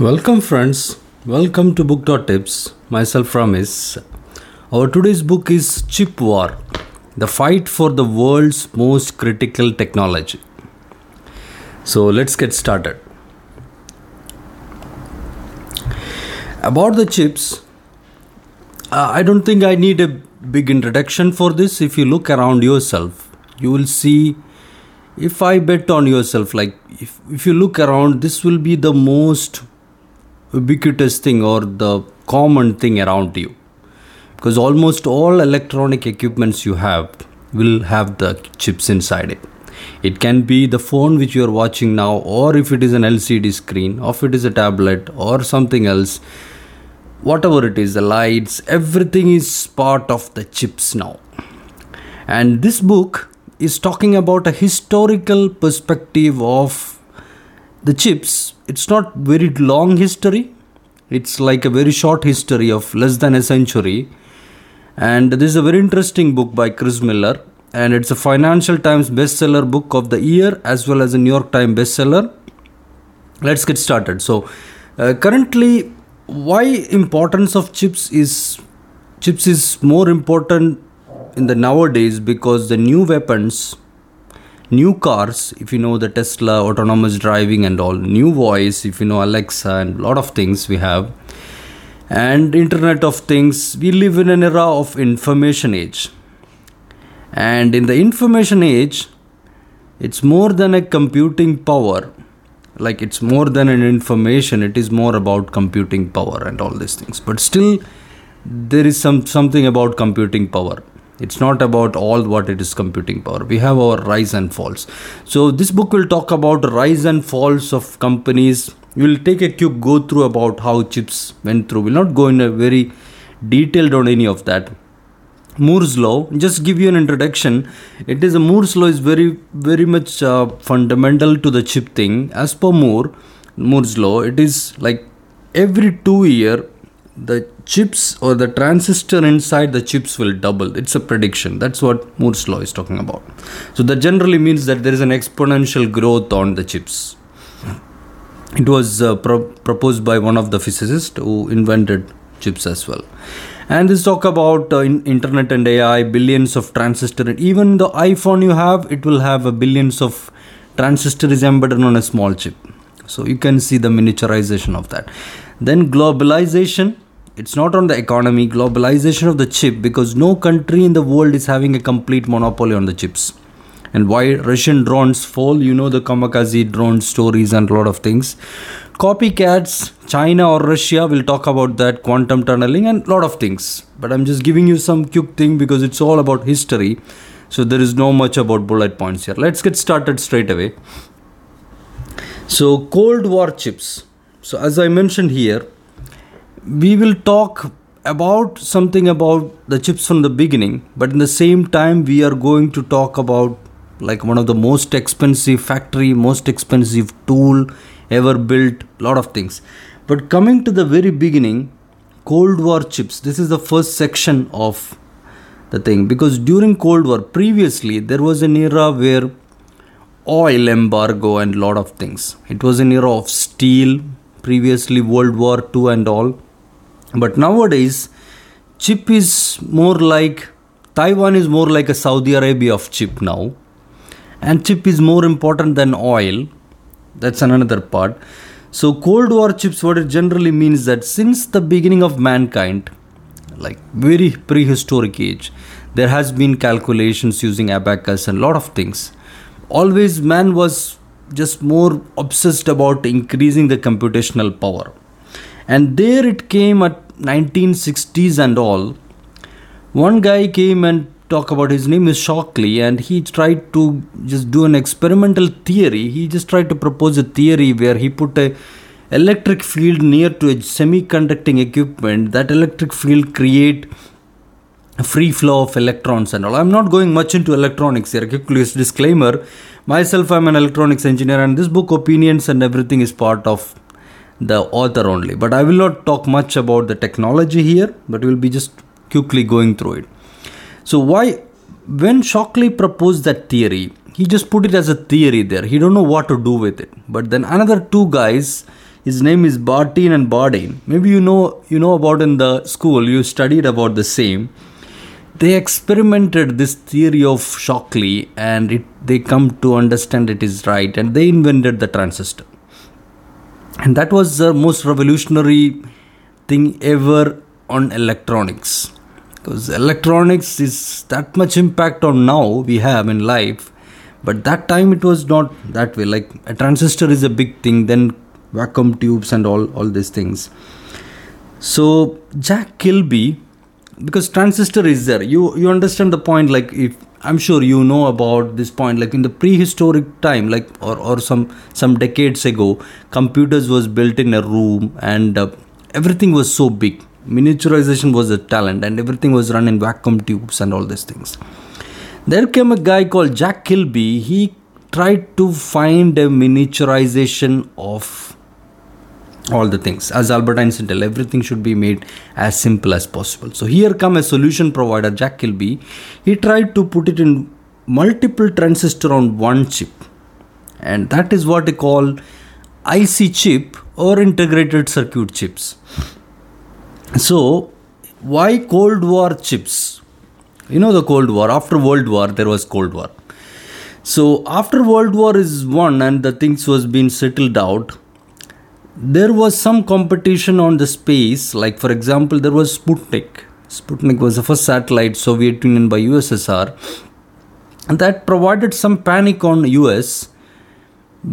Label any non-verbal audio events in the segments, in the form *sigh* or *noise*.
Welcome, friends. Welcome to Book Tips. Myself, Ramesh. Our today's book is Chip War The Fight for the World's Most Critical Technology. So, let's get started. About the chips, uh, I don't think I need a big introduction for this. If you look around yourself, you will see if I bet on yourself, like if, if you look around, this will be the most ubiquitous thing or the common thing around you. Because almost all electronic equipments you have will have the chips inside it. It can be the phone which you are watching now, or if it is an LCD screen, or if it is a tablet, or something else. Whatever it is, the lights, everything is part of the chips now. And this book is talking about a historical perspective of the chips. It's not very long history. It's like a very short history of less than a century. And this is a very interesting book by Chris Miller. And it's a Financial Times bestseller book of the year as well as a New York Times bestseller. Let's get started. So, uh, currently, why importance of chips is chips is more important in the nowadays because the new weapons new cars if you know the tesla autonomous driving and all new voice if you know alexa and a lot of things we have. And internet of things we live in an era of information age. And in the information age it's more than a computing power. Like it's more than an information it is more about computing power and all these things. But still there is some something about computing power it's not about all what it is computing power. We have our rise and falls. So this book will talk about rise and falls of companies. We will take a quick go through about how chips went through. We'll not go in a very detailed on any of that. Moore's law just give you an introduction. It is a Moore's law is very very much uh, fundamental to the chip thing. As per Moore Moore's law it is like every 2 year the chips or the transistor inside the chips will double. It's a prediction. That's what Moore's law is talking about. So that generally means that there is an exponential growth on the chips. It was uh, pro- proposed by one of the physicists who invented chips as well. And this talk about uh, in internet and AI, billions of transistor. Even the iPhone you have, it will have a billions of transistors embedded on a small chip. So you can see the miniaturization of that. Then globalization it's not on the economy globalization of the chip because no country in the world is having a complete monopoly on the chips. And why russian drones fall you know the kamikaze drone stories and a lot of things. Copycats china or russia will talk about that quantum tunneling and a lot of things. But i'm just giving you some quick thing because it's all about history. So there is no much about bullet points here. Let's get started straight away. So cold war chips. So as i mentioned here we will talk about something about the chips from the beginning but in the same time we are going to talk about like one of the most expensive factory most expensive tool ever built lot of things. But coming to the very beginning cold war chips this is the first section of the thing. Because during cold war previously there was an era where oil embargo and lot of things. It was an era of steel previously world war 2 and all but nowadays, chip is more like Taiwan is more like a Saudi Arabia of chip now, and chip is more important than oil. That's another part. So, Cold War chips, what it generally means that since the beginning of mankind, like very prehistoric age, there has been calculations using abacus and lot of things. Always, man was just more obsessed about increasing the computational power and there it came at 1960s and all one guy came and talk about his name is Shockley and he tried to just do an experimental theory. He just tried to propose a theory where he put a electric field near to a semiconducting equipment. That electric field create a free flow of electrons and all. I'm not going much into electronics here. Quickly disclaimer. Myself i'm an electronics engineer and this book opinions and everything is part of the author only. But I will not talk much about the technology here, but we'll be just quickly going through it. So why when Shockley proposed that theory, he just put it as a theory there. He don't know what to do with it. But then another two guys his name is Brattain and Bardeen. Maybe you know you know about in the school you studied about the same. They experimented this theory of Shockley and it, they come to understand it is right and they invented the transistor. And that was the most revolutionary thing ever on electronics. Because electronics is that much impact on now we have in life but that time it was not that way. Like a transistor is a big thing then vacuum tubes and all all these things. So jack kilby because transistor is there you you understand the point like if i'm sure you know about this point like in the prehistoric time like or, or some some decades ago computers was built in a room and uh, everything was so big. Miniaturization was a talent and everything was run in vacuum tubes and all these things. There came a guy called jack kilby. He tried to find a miniaturization of all the things as albert einstein tell everything should be made as simple as possible so here come a solution provider jack kilby he tried to put it in multiple transistor on one chip and that is what they call ic chip or integrated circuit chips so, why Cold War chips? You know the Cold War. After World War, there was Cold War. So after World War is won and the things was being settled out, there was some competition on the space. Like for example, there was Sputnik. Sputnik was the first satellite Soviet Union by USSR, and that provided some panic on US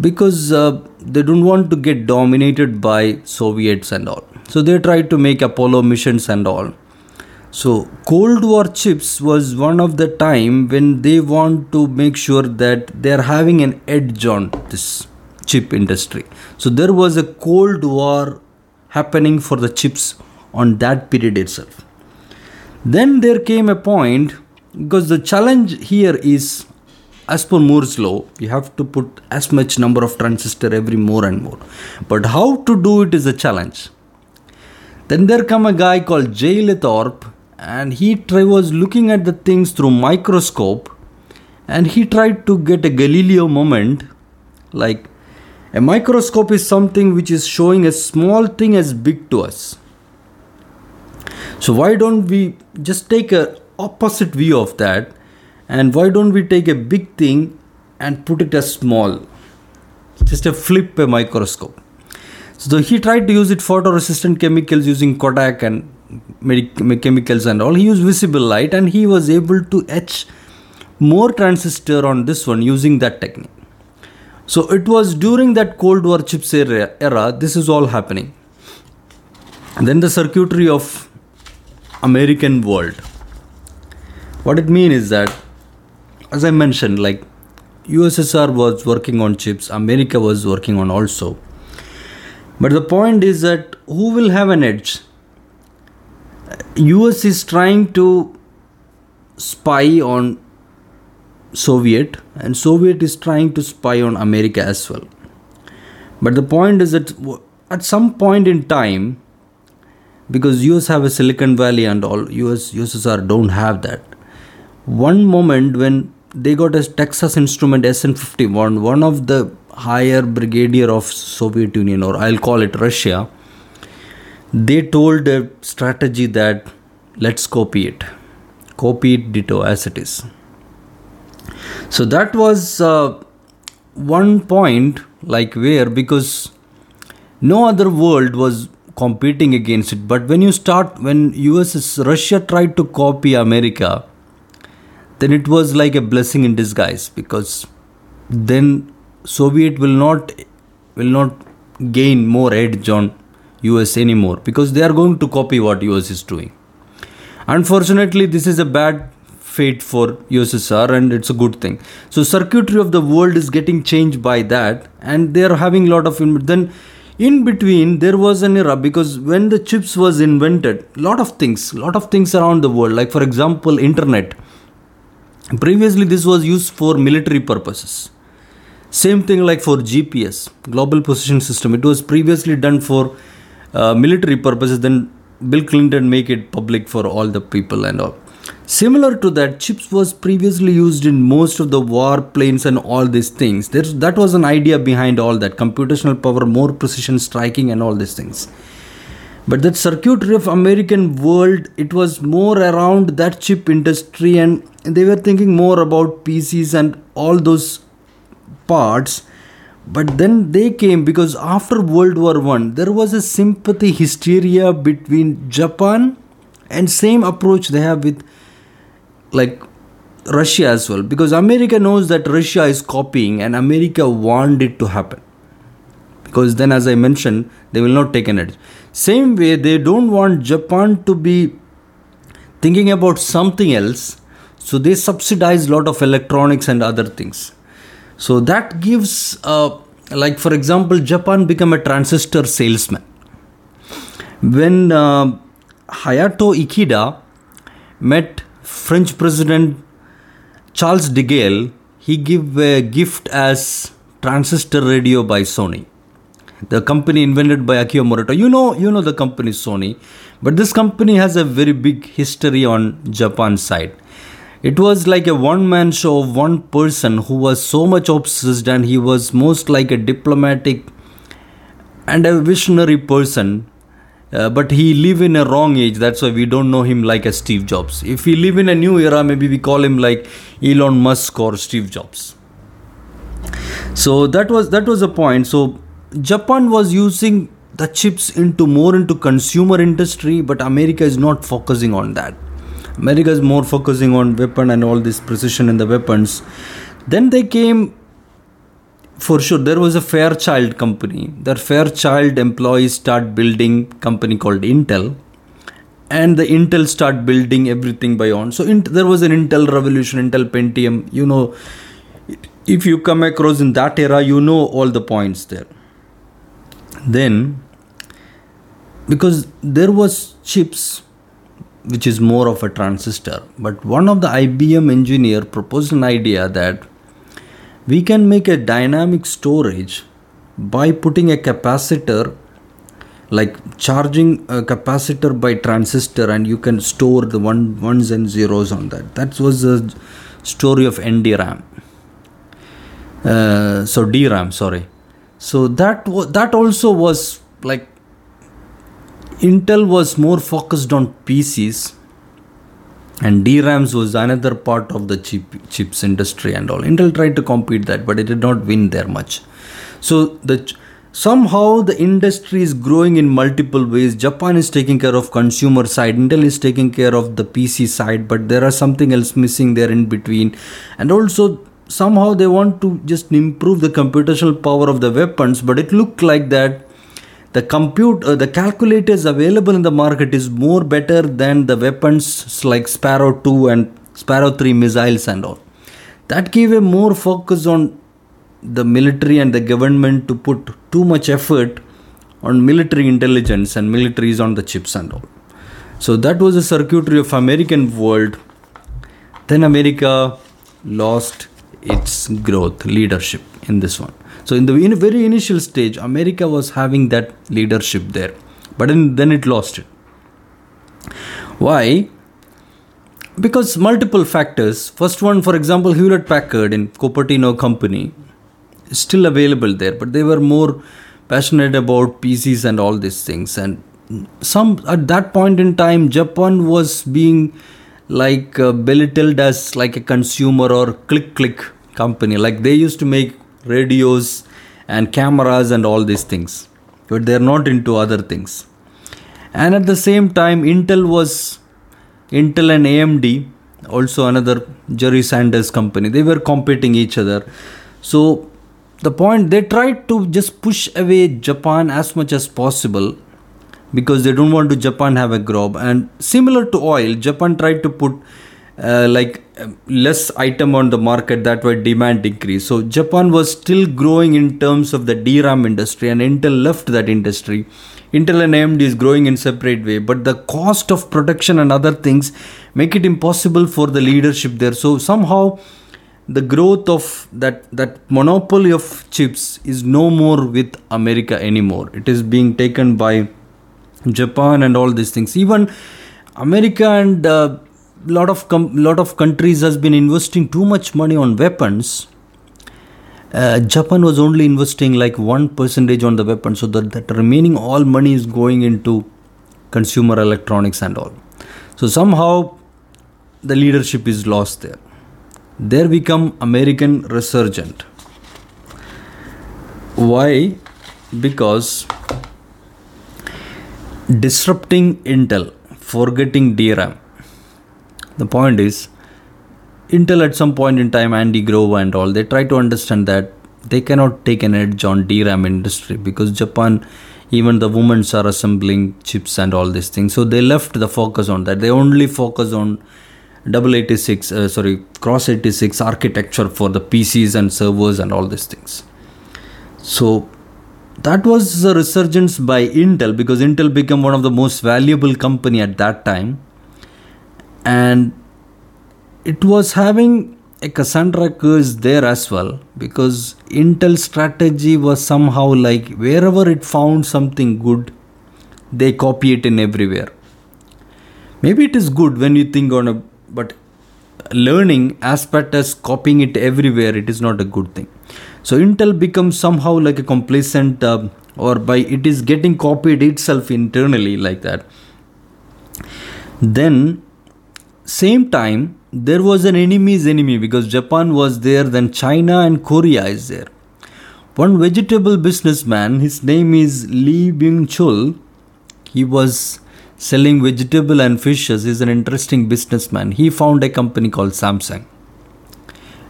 because uh, they don't want to get dominated by Soviets and all. So they tried to make Apollo missions and all. So Cold War chips was one of the time when they want to make sure that they are having an edge on this chip industry. So there was a Cold War happening for the chips on that period itself. Then there came a point because the challenge here is as per Moore's law, you have to put as much number of transistor every more and more. But how to do it is a challenge. Then there come a guy called Jay Lathrop and he try, was looking at the things through microscope and he tried to get a Galileo moment like a microscope is something which is showing a small thing as big to us. So why don't we just take a opposite view of that and why don't we take a big thing and put it as small? Just a flip a microscope. So he tried to use it photoresistant chemicals using Kodak and chemicals and all. He used visible light and he was able to etch more transistor on this one using that technique. So it was during that Cold War chips era, era this is all happening. And then the circuitry of American world. What it means is that, as I mentioned, like USSR was working on chips, America was working on also. But the point is that who will have an edge? US is trying to spy on Soviet and Soviet is trying to spy on America as well. But the point is that at some point in time, because US have a Silicon Valley and all, US USSR don't have that. One moment when they got a Texas Instrument SN51, one of the higher brigadier of Soviet Union or I'll call it Russia, they told a strategy that let's copy it, copy it ditto as it is. So that was uh, one point like where because no other world was competing against it but when you start when us russia tried to copy america then it was like a blessing in disguise because then Soviet will not will not gain more edge on US anymore because they are going to copy what US is doing. Unfortunately, this is a bad fate for USSR and it's a good thing. So circuitry of the world is getting changed by that and they are having a lot of then in between there was an era because when the chips was invented lot of things lot of things around the world like for example internet previously this was used for military purposes same thing like for GPS, Global Position System. It was previously done for uh, military purposes. Then Bill Clinton make it public for all the people and all. Similar to that, chips was previously used in most of the warplanes and all these things. There's, that was an idea behind all that computational power, more precision striking, and all these things. But that circuitry of American world, it was more around that chip industry, and they were thinking more about PCs and all those parts. But then they came because after World War One, there was a sympathy hysteria between Japan and same approach they have with like Russia as well because America knows that Russia is copying and America want it to happen. Because then as I mentioned they will not take an edge. Same way they don't want Japan to be thinking about something else so they subsidize a lot of electronics and other things. So that gives uh, like for example Japan become a transistor salesman. When uh, Hayato Ikeda met French President Charles de Gaulle, he gave a gift as transistor radio by Sony. The company invented by Akio Morita. You know, you know the company Sony, but this company has a very big history on Japan side. It was like a one-man show of one person who was so much obsessed, and he was most like a diplomatic and a visionary person uh, but he live in a wrong age that's why we don't know him like a steve jobs. If we live in a new era maybe we call him like elon musk or steve jobs. So that was that was a point. So japan was using the chips into more into consumer industry but america is not focusing on that. America is more focusing on weapon and all this precision in the weapons. Then they came for sure there was a fairchild company. That fairchild employees start building company called intel and the intel start building everything by on. So there was an intel revolution intel pentium. You know if you come across in that era you know all the points there. Then because there was chips which is more of a transistor but one of the ibm engineer proposed an idea that we can make a dynamic storage by putting a capacitor like charging a capacitor by transistor and you can store the one ones and zeros on that. That was the story of NDRAM uh, so DRAM sorry. So that was that also was like Intel was more focused on PCs and DRAMs was another part of the chip chips industry and all. Intel tried to compete that, but it did not win there much. So the somehow the industry is growing in multiple ways. Japan is taking care of consumer side, Intel is taking care of the PC side, but there are something else missing there in between, and also somehow they want to just improve the computational power of the weapons, but it looked like that the compute uh, the calculators available in the market is more better than the weapons like sparrow 2 and sparrow 3 missiles and all. That gave a more focus on the military and the government to put too much effort on military intelligence and militaries on the chips and all. So that was the circuitry of american world. Then america lost its growth leadership in this one so in the in very initial stage, America was having that leadership there, but in, then it lost it. Why? Because multiple factors. First one, for example, Hewlett Packard in Cupertino company is still available there, but they were more passionate about PCs and all these things. And some at that point in time, Japan was being like uh, belittled as like a consumer or click click company. Like they used to make radios and cameras and all these things. But they're not into other things. And at the same time intel was intel and amd also another jerry sanders company they were competing each other. So the point they tried to just push away japan as much as possible because they don't want to japan have a grab. And similar to oil japan tried to put uh, like less item on the market that way demand increase so japan was still growing in terms of the dram industry and intel left that industry. Intel and amd is growing in separate way but the cost of production and other things make it impossible for the leadership there. So somehow the growth of that that monopoly of chips is no more with america anymore. It is being taken by japan and all these things. Even america and uh, lot of com- lot of countries has been investing too much money on weapons uh, Japan was only investing like one percentage on the weapon, so that, that remaining all money is going into consumer electronics and all. So somehow the leadership is lost there. There become American resurgent. Why? Because disrupting Intel, forgetting DRAM. The point is Intel at some point in time, Andy Grove and all, they try to understand that they cannot take an edge on DRAM industry because Japan, even the women are assembling chips and all these things. So they left the focus on that. They only focus on double 86, uh, sorry, cross 86 architecture for the PCs and servers and all these things. So that was a resurgence by Intel because Intel became one of the most valuable company at that time. And it was having a Cassandra curse there as well because Intel strategy was somehow like wherever it found something good, they copy it in everywhere. Maybe it is good when you think on a but learning aspect as copying it everywhere, it is not a good thing. So Intel becomes somehow like a complacent uh, or by it is getting copied itself internally like that. Then same time there was an enemy's enemy because Japan was there, then China and Korea is there. One vegetable businessman, his name is Lee Byung Chul, he was selling vegetable and fishes. He's an interesting businessman. He found a company called Samsung.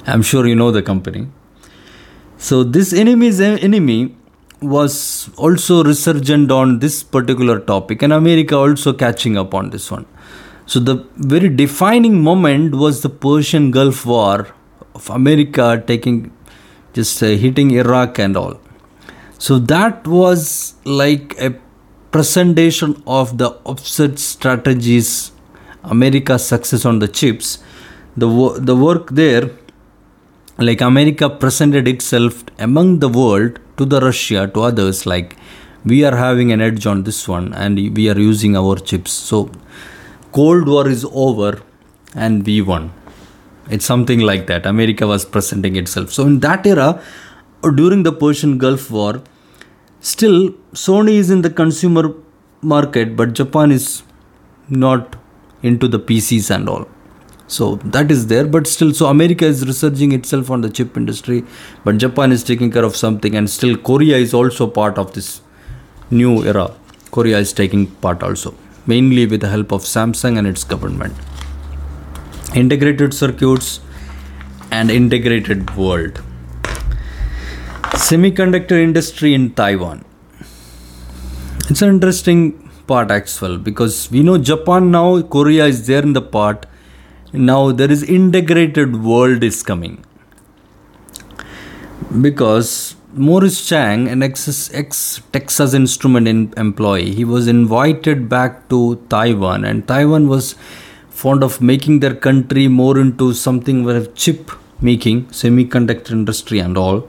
I'm sure you know the company. So this enemy's enemy was also resurgent on this particular topic, and America also catching up on this one. So the very defining moment was the Persian Gulf War of America taking just uh, hitting Iraq and all. So that was like a presentation of the offset strategies, America's success on the chips. The the work there, like America presented itself among the world to the Russia to others like we are having an edge on this one and we are using our chips. So Cold War is over and we won. It's something like that. America was presenting itself. So in that era, during the Persian Gulf War, still Sony is in the consumer market, but Japan is not into the PCs and all. So that is there, but still, so America is resurging itself on the chip industry, but Japan is taking care of something, and still Korea is also part of this new era. Korea is taking part also mainly with the help of Samsung and its government. Integrated circuits and integrated world. Semiconductor industry in Taiwan. It's an interesting part actual because we know Japan now, Korea is there in the part. Now there is integrated world is coming because Morris Chang, an ex Texas Instrument employee, he was invited back to Taiwan, and Taiwan was fond of making their country more into something with chip making, semiconductor industry, and all.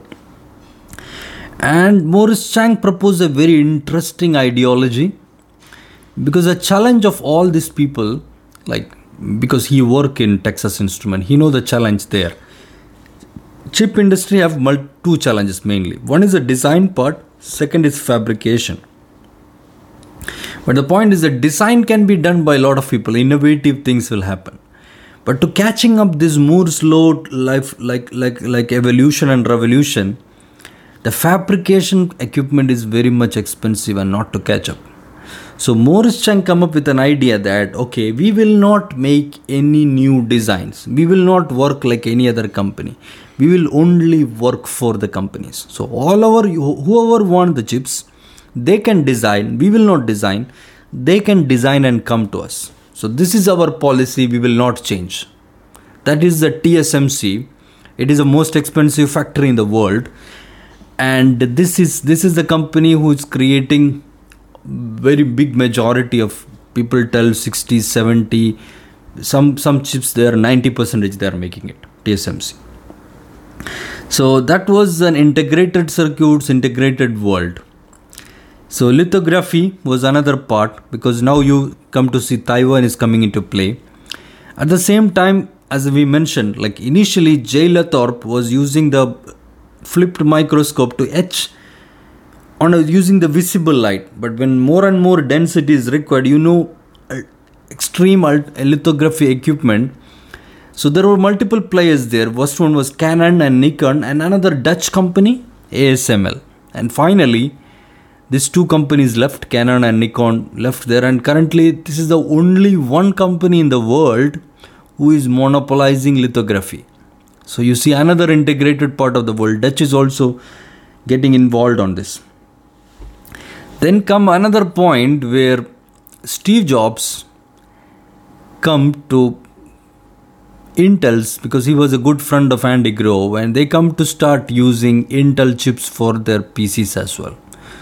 And Morris Chang proposed a very interesting ideology because the challenge of all these people, like because he work in Texas Instrument, he know the challenge there chip industry have two challenges mainly. One is the design part second is fabrication. But the point is that design can be done by a lot of people. Innovative things will happen. But to catching up this moore's law life like like like evolution and revolution the fabrication equipment is very much expensive and not to catch up. So Morris Chang come up with an idea that okay, we will not make any new designs. We will not work like any other company. We will only work for the companies. So all our whoever want the chips, they can design. We will not design. They can design and come to us. So this is our policy. We will not change. That is the TSMC. It is the most expensive factory in the world, and this is this is the company who is creating very big majority of people tell 60 70 some some chips there 90 percentage they are making it tsmc so that was an integrated circuits integrated world so lithography was another part because now you come to see taiwan is coming into play At the same time, as we mentioned, like initially Jay Lathrop was using the flipped microscope to etch on a, using the visible light. But when more and more density is required, you know, uh, extreme lithography equipment. So there were multiple players there. First one was Canon and Nikon, and another Dutch company, ASML. And finally, these two companies left, Canon and Nikon left there, and currently this is the only one company in the world who is monopolizing lithography. So you see another integrated part of the world. Dutch is also getting involved on this. Then come another point where Steve Jobs come to Intel's because he was a good friend of Andy Grove and they come to start using Intel chips for their PCs as well.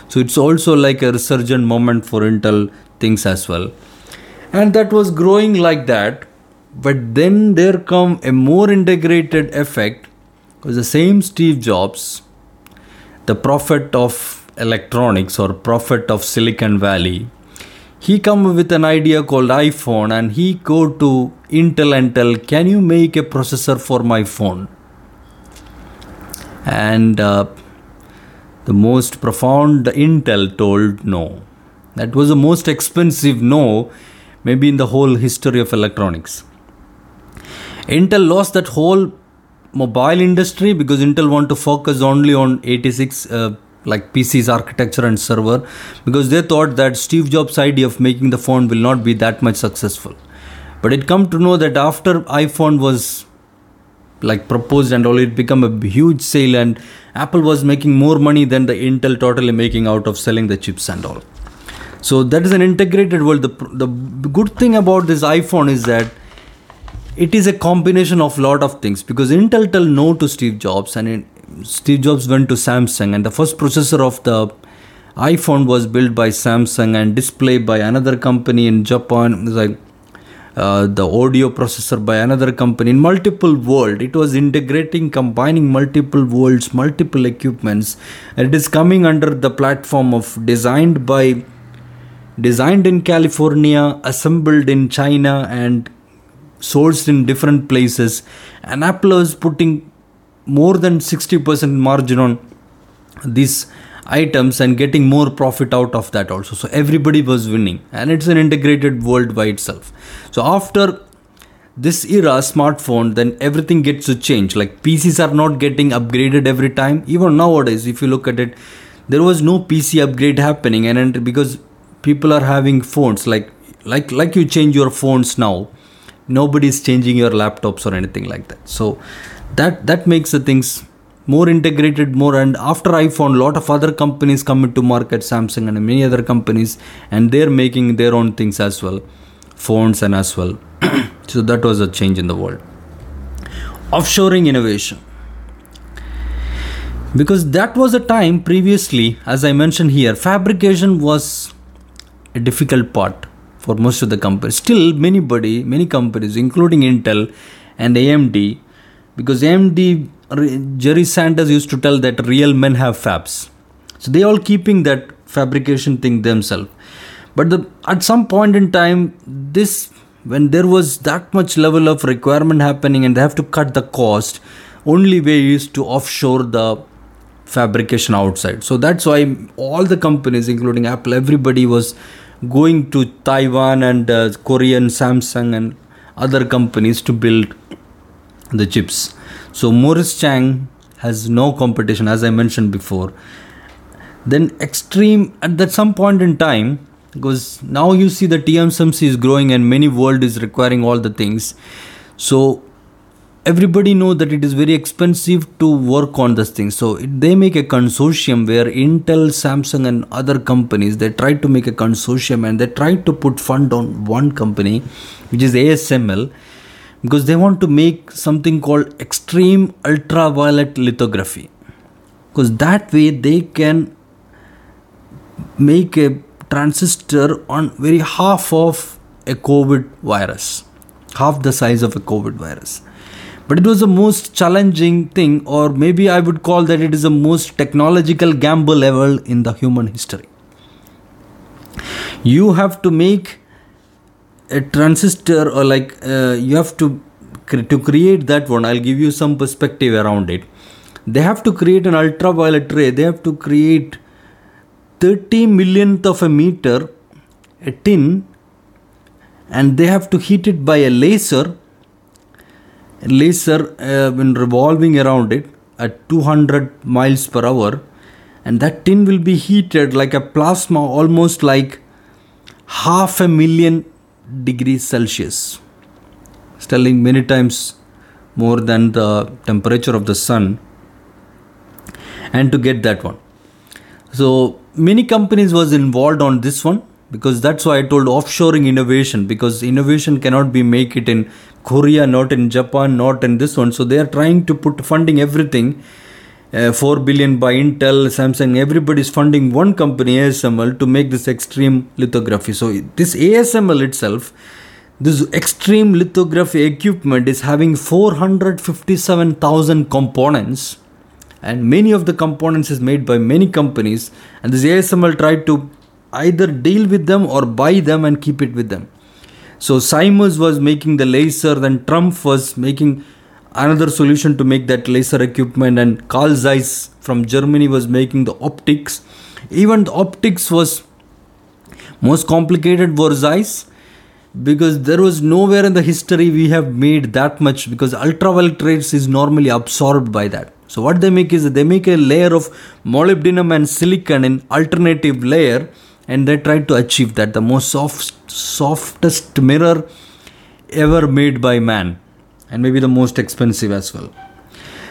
So it's also like a resurgent moment for Intel things as well. And that was growing like that. But then there come a more integrated effect because the same Steve Jobs, the prophet of electronics or prophet of Silicon Valley, he come with an idea called iphone and he go to intel and tell can you make a processor for my phone and uh, the most profound Intel told no. That was the most expensive no, maybe in the whole history of electronics. Intel lost that whole mobile industry because Intel want to focus only on 86 uh, like PC's architecture and server because they thought that Steve Jobs' idea of making the phone will not be that much successful. But it come to know that after iPhone was like proposed and all it become a huge sale and apple was making more money than the intel totally making out of selling the chips and all so that is an integrated world the, the good thing about this iphone is that it is a combination of lot of things because intel tell no to steve jobs and steve jobs went to samsung and the first processor of the iphone was built by samsung and displayed by another company in japan. Like uh, the audio processor by another company in multiple world. It was integrating combining multiple worlds multiple equipments. It is coming under the platform of designed by designed in california assembled in china and sourced in different places. And apple is putting more than 60% margin on these items and getting more profit out of that also. So everybody was winning and it's an integrated world by itself so after this era smartphone then everything gets to change. Like pcs are not getting upgraded every time. Even nowadays if you look at it there was no pc upgrade happening and, and because people are having phones like like like you change your phones now nobody is changing your laptops or anything like that. So that that makes the things more integrated more and after iphone a lot of other companies come into market samsung and many other companies and they're making their own things as well phones and as well. *clears throat* So that was a change in the world. Offshoring innovation. Because that was a time previously as i mentioned here fabrication was a difficult part for most of the companies. Still many body many companies including intel and amd because MD Jerry Sanders used to tell that real men have fabs. So they all keeping that fabrication thing themselves. But the, at some point in time, this when there was that much level of requirement happening and they have to cut the cost, only way is to offshore the fabrication outside. So that's why all the companies, including Apple, everybody was going to Taiwan and uh, Korean Samsung and other companies to build the chips. So Morris Chang has no competition, as I mentioned before. Then extreme at that some point in time, because now you see the TSMC is growing and many world is requiring all the things. So everybody know that it is very expensive to work on this thing so they make a consortium where intel samsung and other companies they try to make a consortium and they try to put fund on one company which is asml because they want to make something called extreme ultraviolet lithography. Because that way they can make a transistor on very half of a covid virus. Half the size of a covid virus. But it was the most challenging thing or maybe i would call that it is the most technological gamble ever in the human history. You have to make a transistor or like uh, you have to to create that one i'll give you some perspective around it. They have to create an ultraviolet ray. They have to create 30 millionth of a meter a tin and they have to heat it by a laser. A laser uh, when revolving around it at 200 miles per hour and that tin will be heated like a plasma almost like half a million degrees celsius. Telling many times more than the temperature of the sun. And to get that one. So many companies was involved on this one because that's why i told offshoring innovation because innovation cannot be make it in korea not in japan not in this one. So they are trying to put funding everything uh, 4 billion by intel samsung everybody is funding one company asml to make this extreme lithography so this asml itself this extreme lithography equipment is having 457000 components and many of the components is made by many companies and this ASML tried to either deal with them or buy them and keep it with them. So Siemens was making the laser, then Trumpf was making another solution to make that laser equipment, and Carl Zeiss from Germany was making the optics. Even the optics was most complicated for Zeiss because there was nowhere in the history we have made that much because ultraviolet rays is normally absorbed by that so what they make is they make a layer of molybdenum and silicon in alternative layer and they try to achieve that the most soft softest mirror ever made by man and maybe the most expensive as well.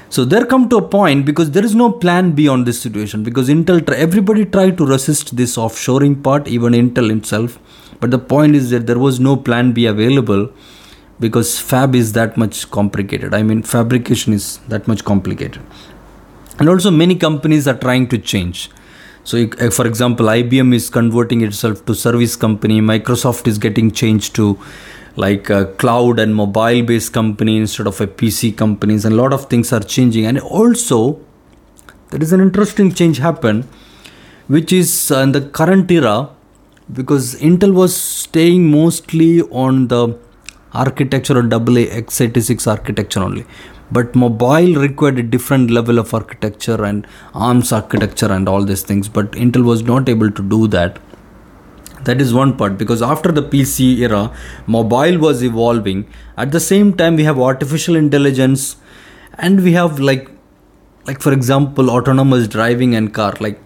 So there come to a point because there is no plan B on this situation because Intel everybody tried to resist this offshoring part even Intel itself. But the point is that there was no plan B available because fab is that much complicated. I mean fabrication is that much complicated. And also many companies are trying to change. So for example ibm is converting itself to service company. Microsoft is getting changed to like a cloud and mobile based company instead of a pc companies and a lot of things are changing and also there is an interesting change happen which is uh, in the current era because intel was staying mostly on the architecture AA x86 architecture only. But mobile required a different level of architecture and ARMS architecture and all these things. But Intel was not able to do that. That is one part because after the PC era, mobile was evolving. At the same time, we have artificial intelligence and we have like like for example autonomous driving and car like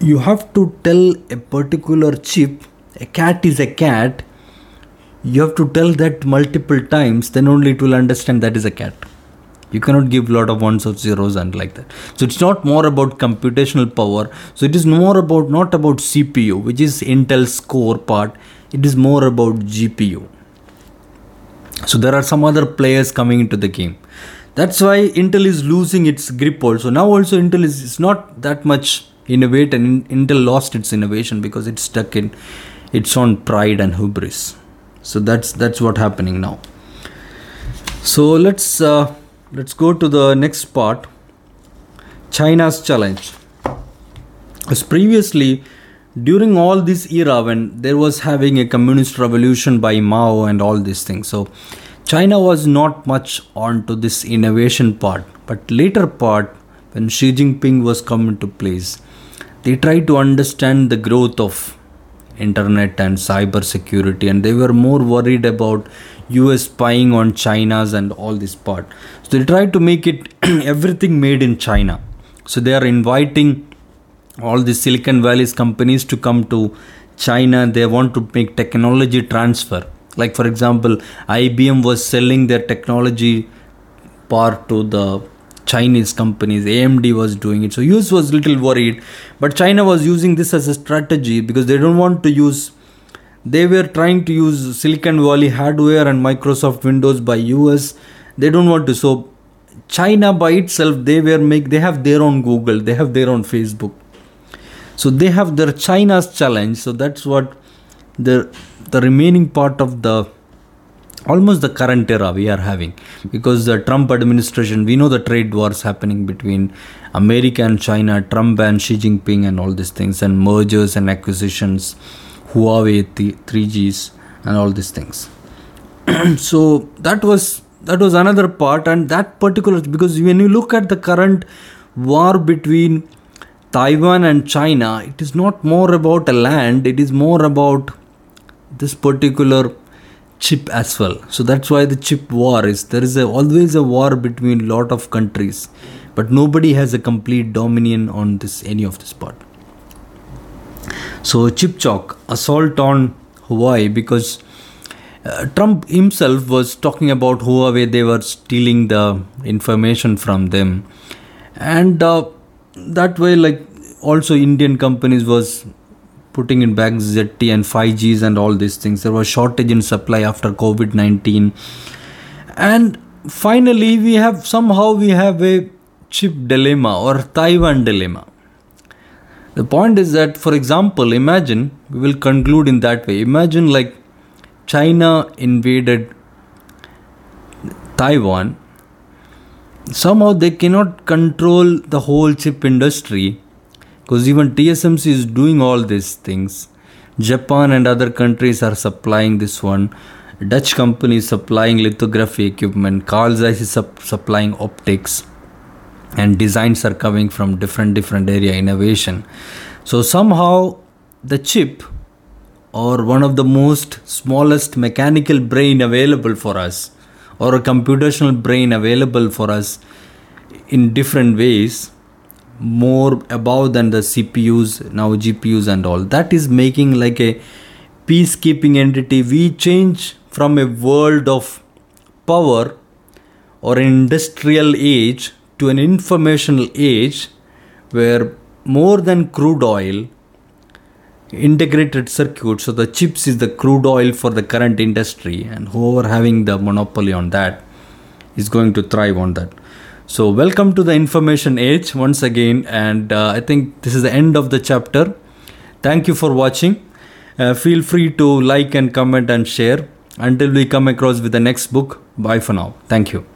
you have to tell a particular chip a cat is a cat you have to tell that multiple times then only it will understand that is a cat you cannot give a lot of ones or zeros and like that. So it's not more about computational power. So it is more about not about cpu which is intel's core part. It is more about gpu so there are some other players coming into the game. That's why intel is losing its grip also. Now also intel is, is not that much innovate and intel lost its innovation because it's stuck in its own pride and hubris. So that's that's what happening now. So let's uh, let's go to the next part. China's challenge. As previously during all this era when there was having a communist revolution by mao and all these things so china was not much on to this innovation part. But later part when xi jinping was come into place they tried to understand the growth of internet and cyber security and they were more worried about us spying on china's and all this part. So they tried to make it *clears throat* everything made in china. So they are inviting all the silicon valley's companies to come to china. They want to make technology transfer. Like for example ibm was selling their technology part to the Chinese companies, AMD was doing it. So US was little worried, but China was using this as a strategy because they don't want to use. They were trying to use Silicon Valley hardware and Microsoft Windows by US. They don't want to. So China by itself, they were make. They have their own Google. They have their own Facebook. So they have their China's challenge. So that's what the the remaining part of the almost the current era we are having because the Trump administration, we know the trade wars happening between America and China, Trump and Xi Jinping, and all these things, and mergers and acquisitions, Huawei, 3Gs, and all these things. *clears throat* So that was that was another part and that particular because when you look at the current war between taiwan and china it is not more about a land it is more about this particular chip as well. So that's why the chip war is there is a, always a war between lot of countries but nobody has a complete dominion on this any of this part so chip chalk assault on Huawei because uh, Trump himself was talking about Huawei, they were stealing the information from them. And uh, that way, like also Indian companies was putting in back ZTE and 5Gs and all these things. There was shortage in supply after COVID-19. And finally, we have somehow we have a chip dilemma or Taiwan dilemma. The point is that, for example, imagine, we will conclude in that way. Imagine like China invaded Taiwan, somehow they cannot control the whole chip industry because even TSMC is doing all these things. Japan and other countries are supplying this one. Dutch company is supplying lithography equipment. Carl Zeiss is sup- supplying optics, and designs are coming from different different area innovation. So somehow the chip or one of the most smallest mechanical brain available for us or a computational brain available for us in different ways more above than the cpus now gpus and all that is making like a peacekeeping entity we change from a world of power or industrial age to an informational age where more than crude oil integrated circuit so the chips is the crude oil for the current industry and whoever having the monopoly on that is going to thrive on that. So welcome to the information age once again and uh, i think this is the end of the chapter. Thank you for watching. Uh, feel free to like and comment and share. Until we come across with the next book bye for now. Thank you